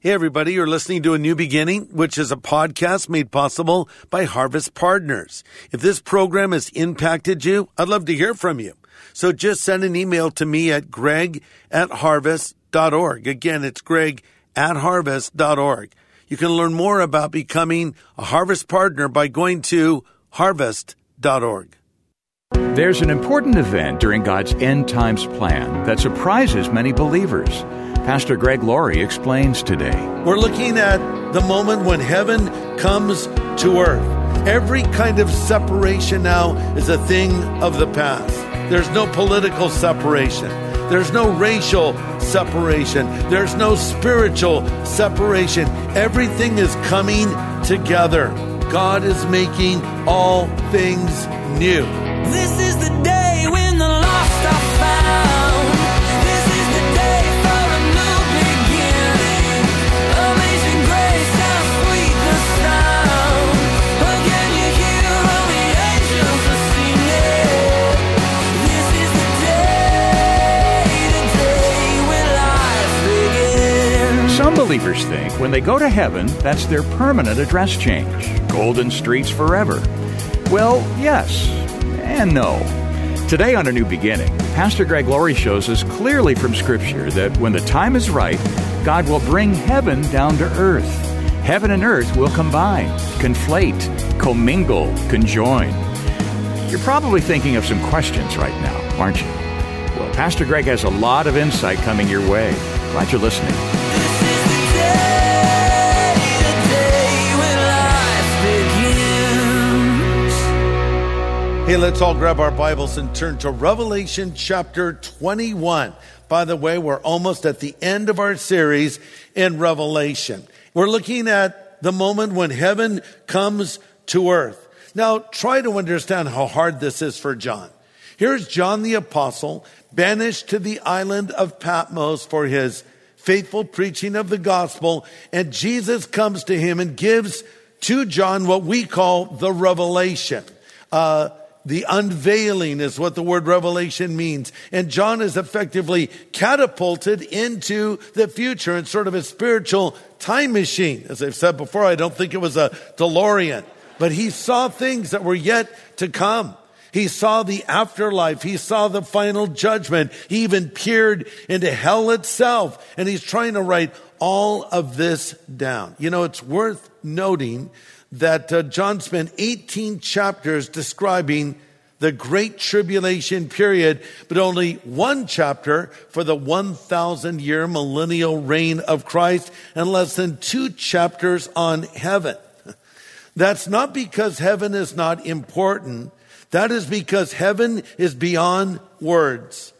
Hey, everybody, you're listening to A New Beginning, which is a podcast made possible by Harvest Partners. If this program has impacted you, I'd love to hear from you. So just send an email to me at greg at harvest.org. Again, it's greg at harvest.org. You can learn more about becoming a Harvest Partner by going to harvest.org. There's an important event during God's end times plan that surprises many believers. Pastor Greg Laurie explains today. We're looking at the moment when heaven comes to earth. Every kind of separation now is a thing of the past. There's no political separation. There's no racial separation. There's no spiritual separation. Everything is coming together. God is making all things new. This is the day believers think when they go to heaven, that's their permanent address change golden streets forever. Well, yes and no. Today on A New Beginning, Pastor Greg Laurie shows us clearly from Scripture that when the time is right, God will bring heaven down to earth. Heaven and earth will combine, conflate, commingle, conjoin. You're probably thinking of some questions right now, aren't you? Well, Pastor Greg has a lot of insight coming your way. Glad you're listening. Hey, let's all grab our Bibles and turn to Revelation chapter 21. By the way, we're almost at the end of our series in Revelation. We're looking at the moment when heaven comes to earth. Now, try to understand how hard this is for John. Here's John the apostle, banished to the island of Patmos for his faithful preaching of the gospel, and Jesus comes to him and gives to John what we call the revelation. Uh, the unveiling is what the word revelation means. And John is effectively catapulted into the future in sort of a spiritual time machine. As I've said before, I don't think it was a DeLorean, but he saw things that were yet to come. He saw the afterlife. He saw the final judgment. He even peered into hell itself. And he's trying to write all of this down. You know, it's worth noting that uh, John spent 18 chapters describing the great tribulation period, but only one chapter for the 1,000 year millennial reign of Christ and less than two chapters on heaven. That's not because heaven is not important. That is because heaven is beyond words.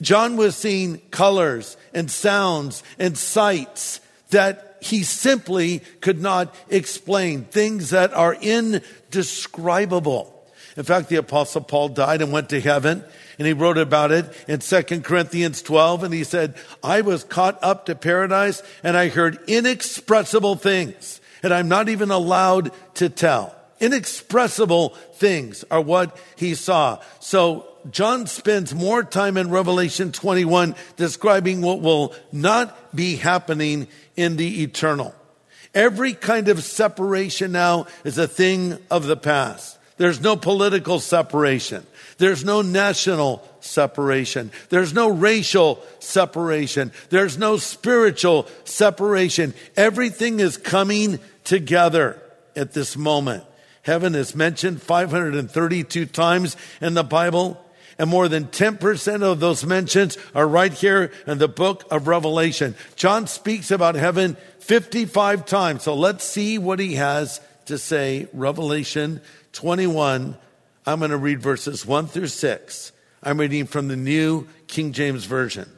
John was seeing colors and sounds and sights that he simply could not explain, things that are indescribable. In fact, the apostle Paul died and went to heaven and he wrote about it in 2 Corinthians 12 and he said, I was caught up to paradise and I heard inexpressible things and I'm not even allowed to tell. Inexpressible things are what he saw. So John spends more time in Revelation 21 describing what will not be happening in the eternal. Every kind of separation now is a thing of the past. There's no political separation. There's no national separation. There's no racial separation. There's no spiritual separation. Everything is coming together at this moment. Heaven is mentioned 532 times in the Bible, and more than 10% of those mentions are right here in the book of Revelation. John speaks about heaven 55 times. So let's see what he has to say. Revelation 21. I'm going to read verses 1 through 6. I'm reading from the New King James Version.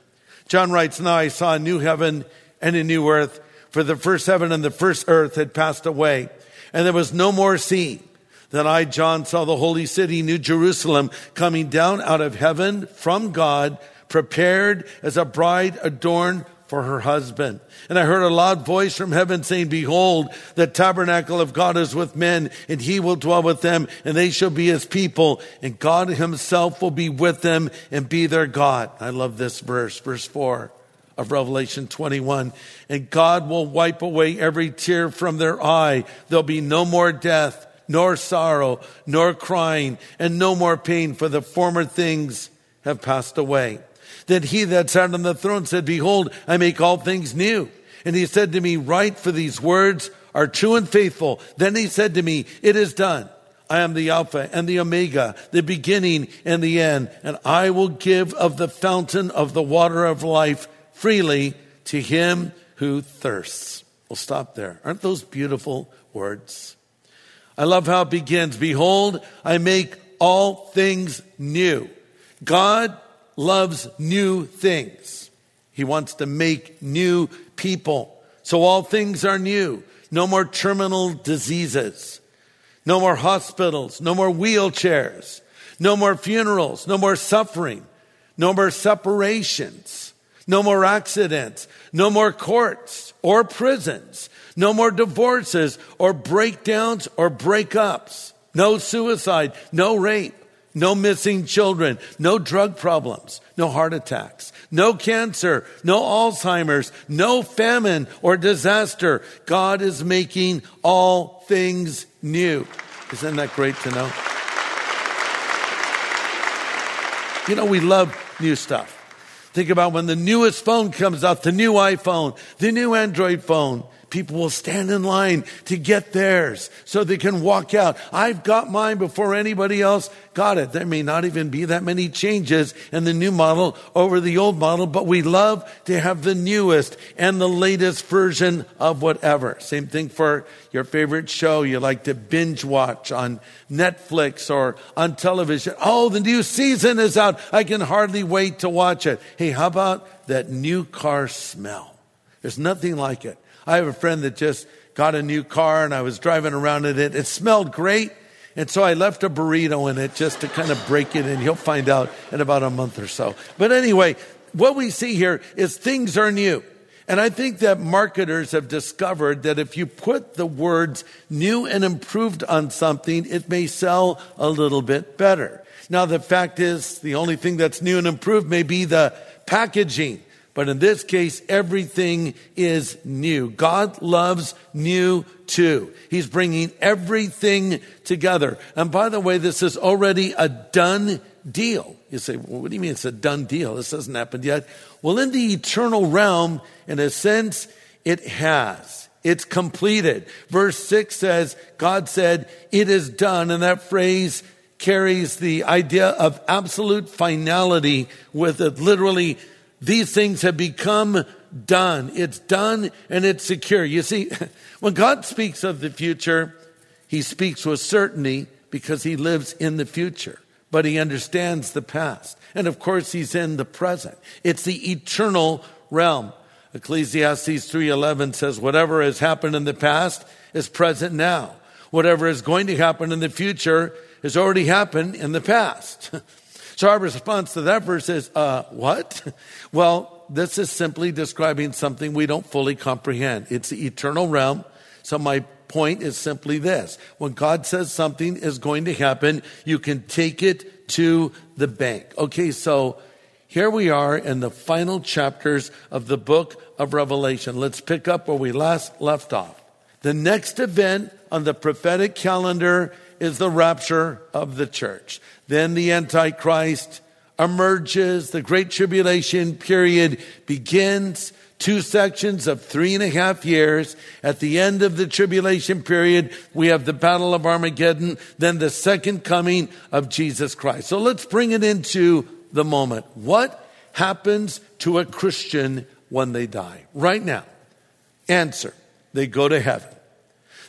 John writes, Now I saw a new heaven and a new earth, for the first heaven and the first earth had passed away, and there was no more sea. Then I, John, saw the holy city, New Jerusalem, coming down out of heaven from God, prepared as a bride adorned for her husband. And I heard a loud voice from heaven saying, Behold, the tabernacle of God is with men, and he will dwell with them, and they shall be his people, and God himself will be with them and be their God. I love this verse, verse four. of Revelation 21. And God will wipe away every tear from their eye. There'll be no more death, nor sorrow, nor crying, and no more pain, for the former things have passed away. Then he that sat on the throne said, Behold, I make all things new. And he said to me, Write for these words are true and faithful. Then he said to me, It is done. I am the Alpha and the Omega, the beginning and the end, and I will give of the fountain of the water of life freely to him who thirsts. We'll stop there. Aren't those beautiful words? I love how it begins. Behold, I make all things new. God loves new things. He wants to make new people. So all things are new. No more terminal diseases. No more hospitals. No more wheelchairs. No more funerals. No more suffering. No more separations. No more accidents. No more courts or prisons. No more divorces or breakdowns or breakups. No suicide. No rape. No missing children. No drug problems. No heart attacks. No cancer. No Alzheimer's. No famine or disaster. God is making all things new. Isn't that great to know? You know, we love new stuff. Think about when the newest phone comes out, the new iPhone, the new Android phone. People will stand in line to get theirs so they can walk out. I've got mine before anybody else got it. There may not even be that many changes in the new model over the old model, but we love to have the newest and the latest version of whatever. Same thing for your favorite show you like to binge watch on Netflix or on television. Oh, the new season is out. I can hardly wait to watch it. Hey, how about that new car smell? There's nothing like it. I have a friend that just got a new car and I was driving around in it. It smelled great. And so I left a burrito in it just to kind of break it in. he'll find out in about a month or so. But anyway, what we see here is things are new. And I think that marketers have discovered that if you put the words new and improved on something, it may sell a little bit better. Now, the fact is, the only thing that's new and improved may be the packaging. But in this case, everything is new. God loves new too. He's bringing everything together. And by the way, this is already a done deal. You say, well, what do you mean it's a done deal? This hasn't happened yet. Well, in the eternal realm, in a sense, it has. It's completed. Verse 6 says, God said, it is done. And that phrase carries the idea of absolute finality with it. Literally, these things have become done. It's done and it's secure. You see, when God speaks of the future, he speaks with certainty because he lives in the future, but he understands the past. And of course, he's in the present. It's the eternal realm. Ecclesiastes 3:11 says whatever has happened in the past is present now. Whatever is going to happen in the future has already happened in the past. So our response to that verse is, uh, what? Well, this is simply describing something we don't fully comprehend. It's the eternal realm. So my point is simply this. When God says something is going to happen, you can take it to the bank. Okay, so here we are in the final chapters of the book of Revelation. Let's pick up where we last left off. The next event on the prophetic calendar is the rapture of the church. Then the Antichrist emerges. The Great Tribulation period begins. Two sections of three and a half years. At the end of the tribulation period, we have the Battle of Armageddon, then the second coming of Jesus Christ. So let's bring it into the moment. What happens to a Christian when they die? Right now. Answer. They go to heaven.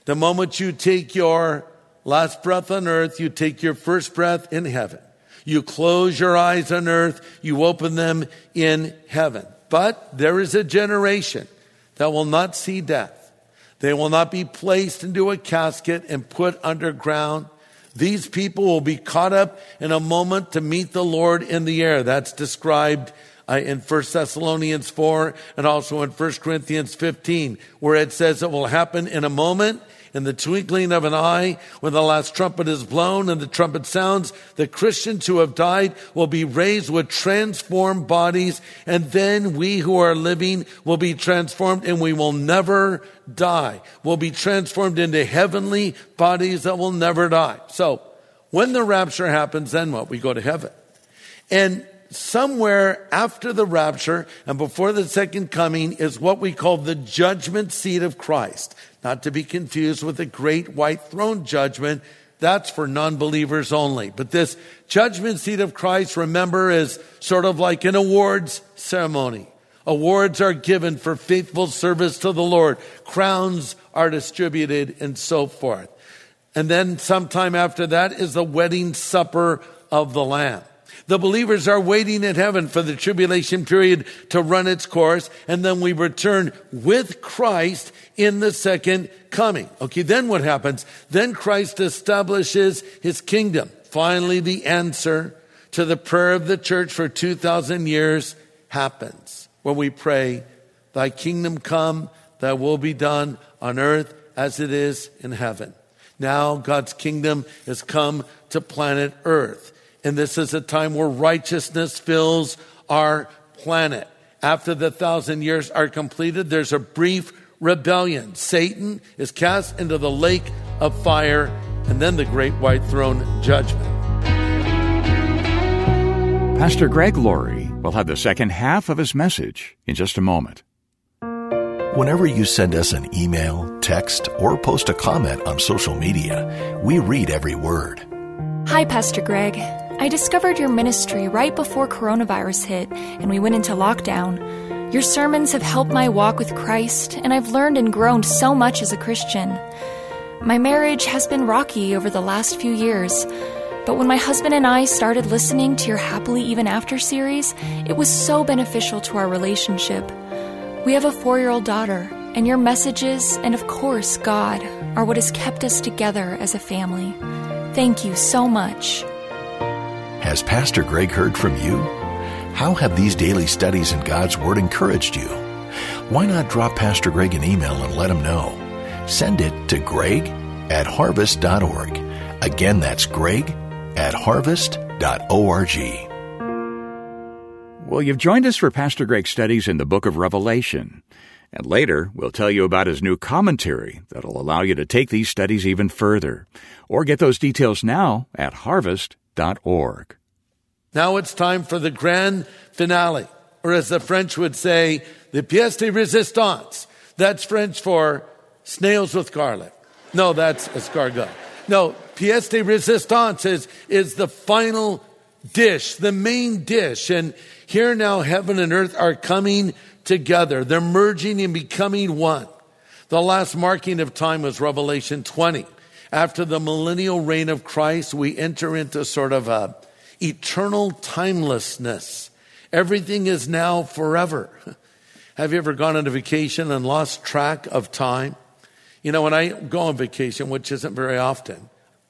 The moment you take your last breath on earth, you take your first breath in heaven. You close your eyes on earth, you open them in heaven. But there is a generation that will not see death. They will not be placed into a casket and put underground. These people will be caught up in a moment to meet the Lord in the air. That's described uh, in 1 Thessalonians 4 and also in 1 Corinthians 15, where it says it will happen in a moment In the twinkling of an eye, when the last trumpet is blown and the trumpet sounds, the Christians who have died will be raised with transformed bodies, and then we who are living will be transformed and we will never die. We'll be transformed into heavenly bodies that will never die. So, when the rapture happens, then what? We go to heaven. And somewhere after the rapture and before the second coming is what we call the judgment seat of Christ. Not to be confused with the great white throne judgment. That's for non-believers only. But this judgment seat of Christ, remember, is sort of like an awards ceremony. Awards are given for faithful service to the Lord. Crowns are distributed and so forth. And then sometime after that is the wedding supper of the Lamb. The believers are waiting in heaven for the tribulation period to run its course, and then we return with Christ in the second coming. Okay, then what happens? Then Christ establishes his kingdom. Finally, the answer to the prayer of the church for 2,000 years happens when we pray, Thy kingdom come, Thy will be done on earth as it is in heaven. Now God's kingdom has come to planet earth. And this is a time where righteousness fills our planet. After the thousand years are completed, there's a brief rebellion. Satan is cast into the lake of fire and then the great white throne judgment. Pastor Greg Laurie will have the second half of his message in just a moment. Whenever you send us an email, text, or post a comment on social media, we read every word. Hi, Pastor Greg. I discovered your ministry right before coronavirus hit and we went into lockdown. Your sermons have helped my walk with Christ, and I've learned and grown so much as a Christian. My marriage has been rocky over the last few years, but when my husband and I started listening to your Happily Even After series, it was so beneficial to our relationship. We have a four year old daughter, and your messages, and of course, God, are what has kept us together as a family. Thank you so much. Has Pastor Greg heard from you? How have these daily studies in God's Word encouraged you? Why not drop Pastor Greg an email and let him know? Send it to greg at harvest.org. Again, that's greg at harvest.org. Well, you've joined us for Pastor Greg's studies in the book of Revelation. And later, we'll tell you about his new commentary that'll allow you to take these studies even further. Or get those details now at harvest.org. Now it's time for the grand finale, or as the French would say, the pièce de résistance. That's French for snails with garlic. No, that's escargot. No, pièce de résistance is, is the final dish, the main dish. And here now heaven and earth are coming together. They're merging and becoming one. The last marking of time was Revelation 20. After the millennial reign of Christ, we enter into sort of a eternal timelessness. Everything is now forever. Have you ever gone on a vacation and lost track of time? You know, when I go on vacation, which isn't very often,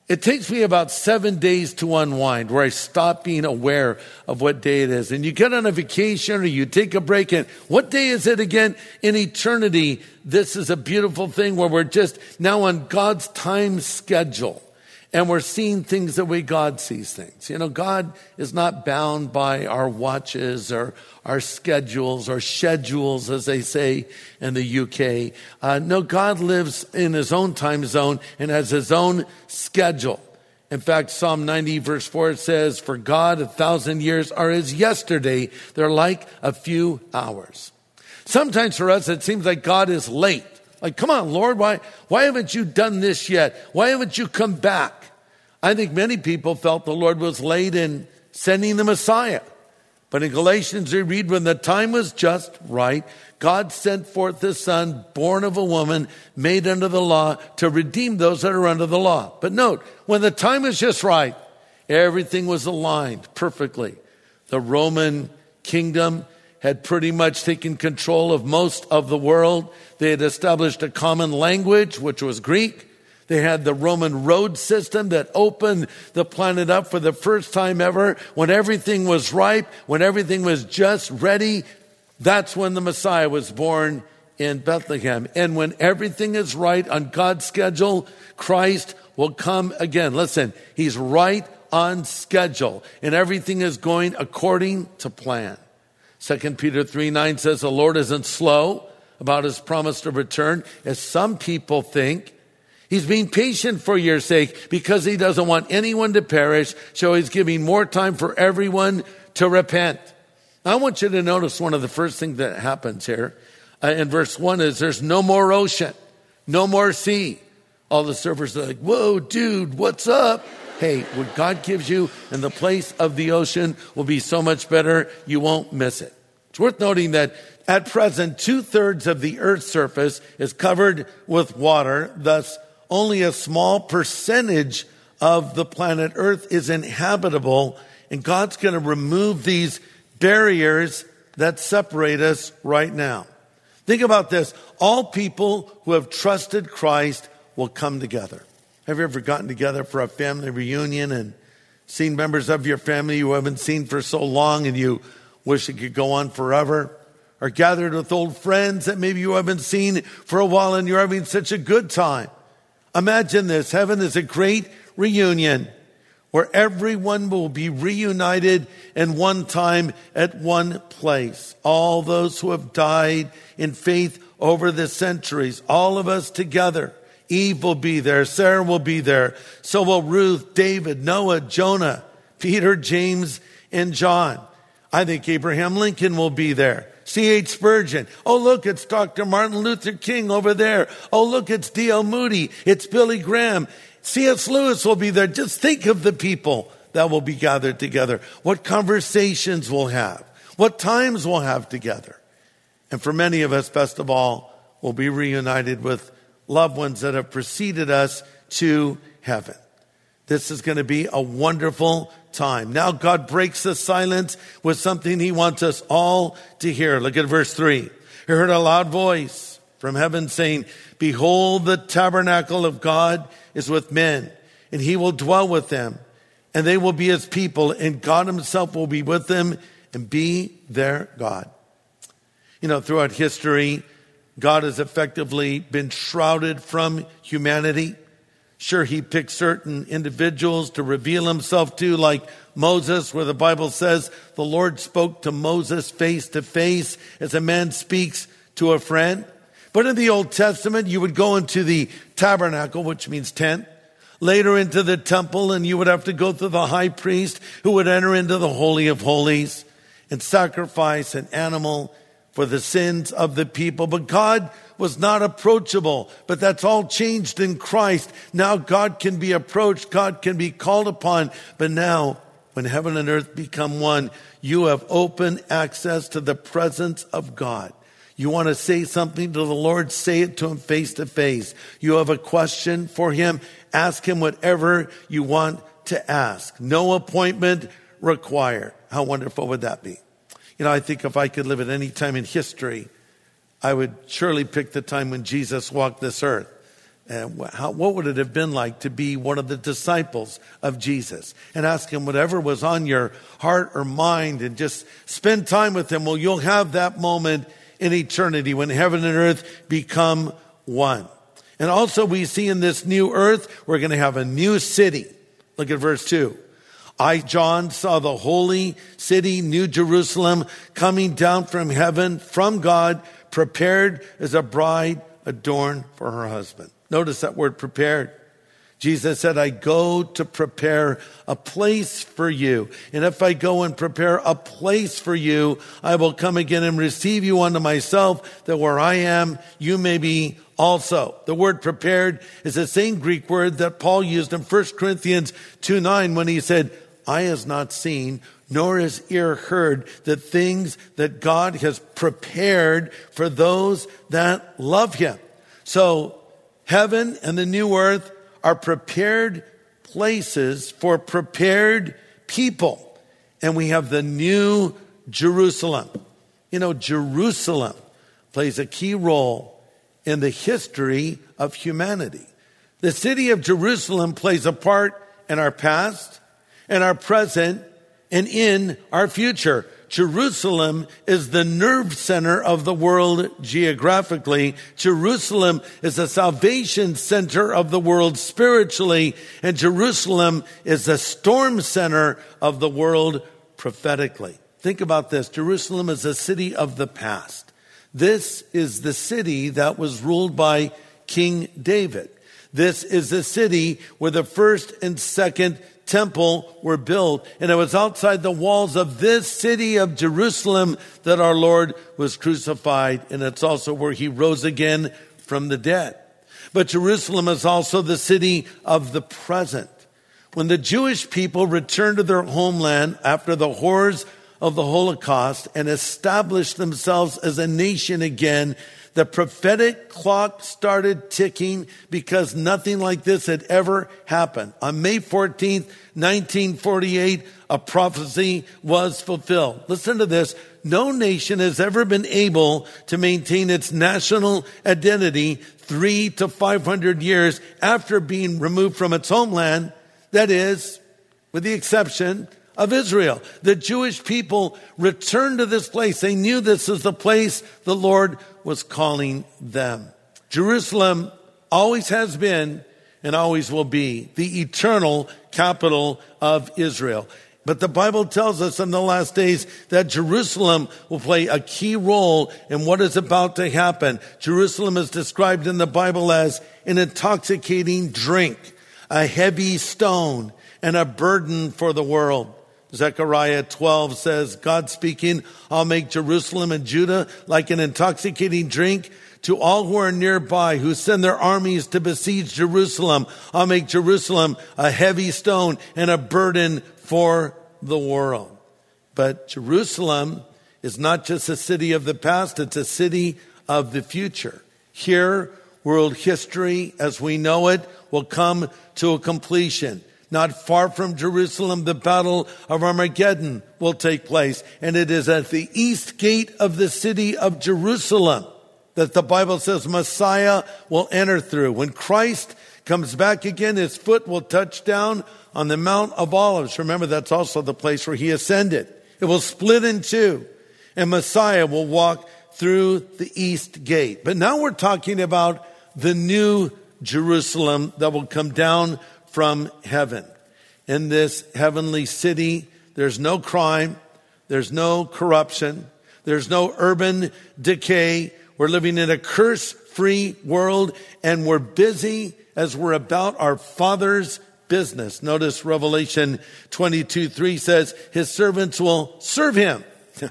it takes me about seven days to unwind where I stop being aware of what day it is. And you get on a vacation or you take a break and what day is it again? In eternity, this is a beautiful thing where we're just now on God's time schedule and we're seeing things the way God sees things. You know, God is not bound by our watches or our schedules or schedules, as they say in the UK. Uh, no, God lives in his own time zone and has his own schedule. In fact, Psalm 90 verse 4 says, For God, a thousand years are as yesterday. They're like a few hours. Sometimes for us, it seems like God is late. Like, come on, Lord, why, why haven't you done this yet? Why haven't you come back? I think many people felt the Lord was late in sending the Messiah. But in Galatians, we read, when the time was just right, God sent forth his son, born of a woman, made under the law, to redeem those that are under the law. But note, when the time was just right, everything was aligned perfectly. The Roman kingdom had pretty much taken control of most of the world. They had established a common language, which was Greek. They had the Roman road system that opened the planet up for the first time ever. When everything was ripe, when everything was just ready, that's when the Messiah was born in Bethlehem. And when everything is right on God's schedule, Christ will come again. Listen, he's right on schedule and everything is going according to plan. 2 Peter 3 9 says the Lord isn't slow about his promise to return, as some people think. He's being patient for your sake because he doesn't want anyone to perish, so he's giving more time for everyone to repent. I want you to notice one of the first things that happens here uh, in verse 1 is there's no more ocean, no more sea. All the surfers are like, whoa, dude, what's up? Hey, what God gives you in the place of the ocean will be so much better, you won't miss it. It's worth noting that at present, two thirds of the earth's surface is covered with water, thus only a small percentage of the planet earth is inhabitable, and God's going to remove these barriers that separate us right now. Think about this. All people who have trusted Christ will come together. Have you ever gotten together for a family reunion and seen members of your family you haven't seen for so long and you wish it could go on forever? Or gathered with old friends that maybe you haven't seen for a while and you're having such a good time? Imagine this. Heaven is a great reunion where everyone will be reunited in one time at one place. All those who have died in faith over the centuries, all of us together. Eve will be there. Sarah will be there. So will Ruth, David, Noah, Jonah, Peter, James, and John. I think Abraham Lincoln will be there. C.H. Spurgeon. Oh, look, it's Dr. Martin Luther King over there. Oh, look, it's D.L. Moody. It's Billy Graham. C.S. Lewis will be there. Just think of the people that will be gathered together. What conversations we'll have. What times we'll have together. And for many of us, best of all, we'll be reunited with loved ones that have preceded us to heaven. This is going to be a wonderful time. Now God breaks the silence with something he wants us all to hear. Look at verse three. He heard a loud voice from heaven saying, behold, the tabernacle of God is with men and he will dwell with them and they will be his people and God himself will be with them and be their God. You know, throughout history, God has effectively been shrouded from humanity. Sure, he picked certain individuals to reveal himself to, like Moses, where the Bible says the Lord spoke to Moses face to face as a man speaks to a friend. But in the Old Testament, you would go into the tabernacle, which means tent, later into the temple, and you would have to go through the high priest who would enter into the Holy of Holies and sacrifice an animal for the sins of the people. But God was not approachable, but that's all changed in Christ. Now God can be approached. God can be called upon. But now when heaven and earth become one, you have open access to the presence of God. You want to say something to the Lord, say it to him face to face. You have a question for him, ask him whatever you want to ask. No appointment required. How wonderful would that be? You know, I think if I could live at any time in history, I would surely pick the time when Jesus walked this earth. And how, what would it have been like to be one of the disciples of Jesus and ask him whatever was on your heart or mind and just spend time with him? Well, you'll have that moment in eternity when heaven and earth become one. And also we see in this new earth, we're going to have a new city. Look at verse two. I, John, saw the holy city, New Jerusalem, coming down from heaven, from God, prepared as a bride adorned for her husband. Notice that word prepared. Jesus said, I go to prepare a place for you. And if I go and prepare a place for you, I will come again and receive you unto myself, that where I am, you may be also. The word prepared is the same Greek word that Paul used in 1 Corinthians 2 9 when he said, eye has not seen, nor has ear heard the things that God has prepared for those that love him. So heaven and the new earth are prepared places for prepared people. And we have the new Jerusalem. You know, Jerusalem plays a key role in the history of humanity. The city of Jerusalem plays a part in our past, in our present, and in our future. Jerusalem is the nerve center of the world geographically. Jerusalem is the salvation center of the world spiritually. And Jerusalem is the storm center of the world prophetically. Think about this. Jerusalem is a city of the past. This is the city that was ruled by King David. This is the city where the first and second temple were built. And it was outside the walls of this city of Jerusalem that our Lord was crucified. And it's also where he rose again from the dead. But Jerusalem is also the city of the present. When the Jewish people returned to their homeland after the horrors of the Holocaust and established themselves as a nation again, the prophetic clock started ticking because nothing like this had ever happened. On May 14th, 1948, a prophecy was fulfilled. Listen to this. No nation has ever been able to maintain its national identity three to 500 years after being removed from its homeland. That is, with the exception of Israel. The Jewish people returned to this place. They knew this is the place the Lord was calling them. Jerusalem always has been and always will be the eternal capital of Israel. But the Bible tells us in the last days that Jerusalem will play a key role in what is about to happen. Jerusalem is described in the Bible as an intoxicating drink, a heavy stone, and a burden for the world. Zechariah 12 says, God speaking, I'll make Jerusalem and Judah like an intoxicating drink to all who are nearby, who send their armies to besiege Jerusalem. I'll make Jerusalem a heavy stone and a burden for the world. But Jerusalem is not just a city of the past, it's a city of the future. Here, world history as we know it will come to a completion. Not far from Jerusalem, the battle of Armageddon will take place. And it is at the east gate of the city of Jerusalem that the Bible says Messiah will enter through. When Christ comes back again, his foot will touch down on the Mount of Olives. Remember, that's also the place where he ascended. It will split in two and Messiah will walk through the east gate. But now we're talking about the new Jerusalem that will come down from heaven. In this heavenly city, there's no crime, there's no corruption, there's no urban decay. We're living in a curse free world and we're busy as we're about our Father's business. Notice Revelation 22 3 says, His servants will serve Him.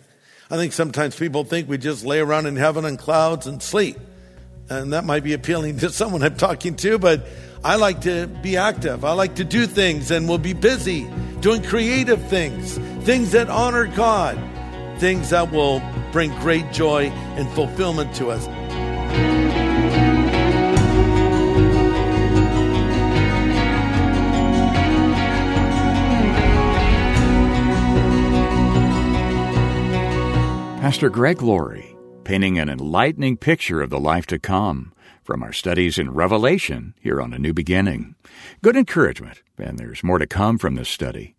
I think sometimes people think we just lay around in heaven on clouds and sleep. And that might be appealing to someone I'm talking to, but I like to be active. I like to do things and will be busy doing creative things, things that honor God, things that will bring great joy and fulfillment to us. Pastor Greg Laurie, painting an enlightening picture of the life to come from our studies in Revelation here on A New Beginning. Good encouragement, and there's more to come from this study.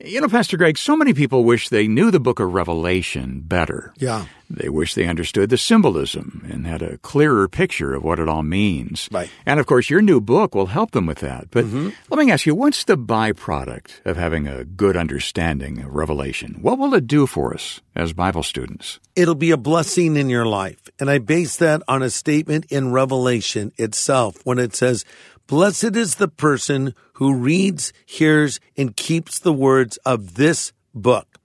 You know, Pastor Greg, so many people wish they knew the book of Revelation better. Yeah. They wish they understood the symbolism and had a clearer picture of what it all means. Right. And of course, your new book will help them with that. But mm-hmm. let me ask you, what's the byproduct of having a good understanding of Revelation? What will it do for us as Bible students? It'll be a blessing in your life. And I base that on a statement in Revelation itself when it says, Blessed is the person who reads, hears, and keeps the words of this book.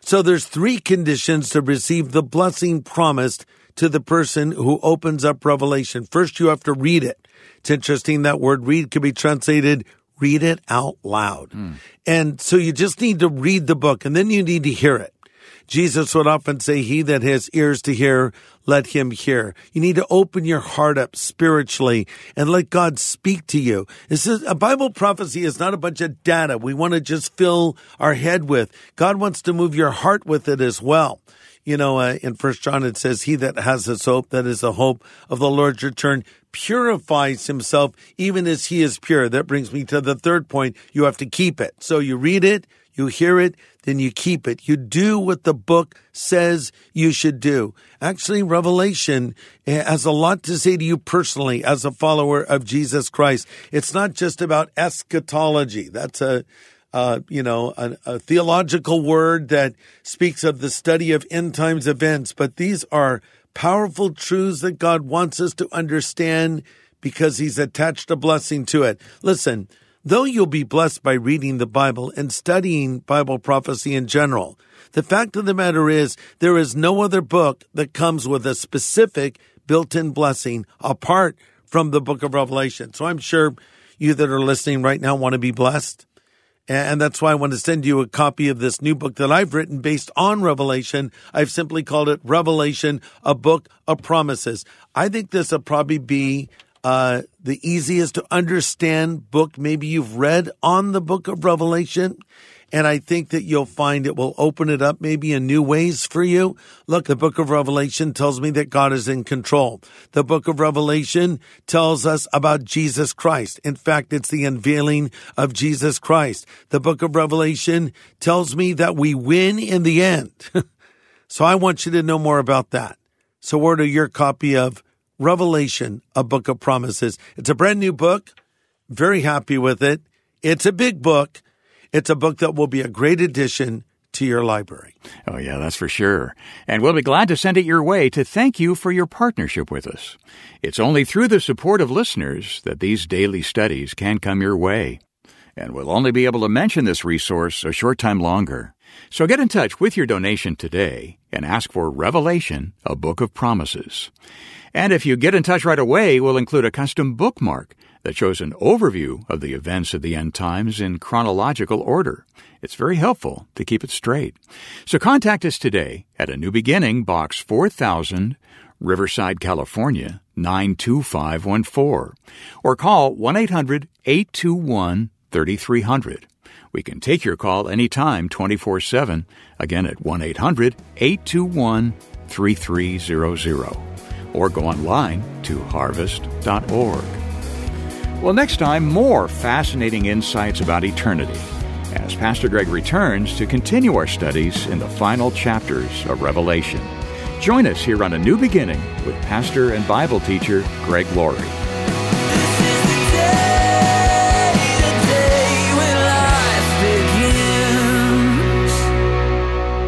So there's three conditions to receive the blessing promised to the person who opens up Revelation. First, you have to read it. It's interesting that word read could be translated read it out loud. Hmm. And so you just need to read the book and then you need to hear it. Jesus would often say, He that has ears to hear, let him hear. You need to open your heart up spiritually and let God speak to you. This is a Bible prophecy is not a bunch of data we want to just fill our head with. God wants to move your heart with it as well. You know, uh, in First John it says, "He that has this hope, that is the hope of the Lord's return, purifies himself, even as he is pure." That brings me to the third point: you have to keep it. So you read it, You hear it, then you keep it. You do what the book says you should do. Actually, Revelation has a lot to say to you personally as a follower of Jesus Christ. It's not just about eschatology. That's a, uh, you know, a, a theological word that speaks of the study of end times events, but these are powerful truths that God wants us to understand because he's attached a blessing to it. Listen, though you'll be blessed by reading the Bible and studying Bible prophecy in general, the fact of the matter is there is no other book that comes with a specific built-in blessing apart from the book of Revelation. So I'm sure you that are listening right now want to be blessed. And that's why I want to send you a copy of this new book that I've written based on Revelation. I've simply called it Revelation, a book of promises. I think this will probably be uh, the easiest to understand book maybe you've read on the book of Revelation. And I think that you'll find it will open it up maybe in new ways for you. Look, the book of Revelation tells me that God is in control. The book of Revelation tells us about Jesus Christ. In fact, it's the unveiling of Jesus Christ. The book of Revelation tells me that we win in the end. so I want you to know more about that. So order your copy of Revelation, a book of promises. It's a brand new book. Very happy with it. It's a big book. It's a book that will be a great addition to your library. Oh, yeah, that's for sure. And we'll be glad to send it your way to thank you for your partnership with us. It's only through the support of listeners that these daily studies can come your way. And we'll only be able to mention this resource a short time longer. So get in touch with your donation today and ask for Revelation, a book of promises. And if you get in touch right away, we'll include a custom bookmark that shows an overview of the events of the end times in chronological order. It's very helpful to keep it straight. So contact us today at A New Beginning, Box 4000, Riverside, California, 92514, or call 1 800 821 3300. We can take your call anytime 24 7, again at 1 800 821 3300, or go online to harvest.org. Well, next time, more fascinating insights about eternity as Pastor Greg returns to continue our studies in the final chapters of Revelation. Join us here on A New Beginning with pastor and Bible teacher Greg Laurie.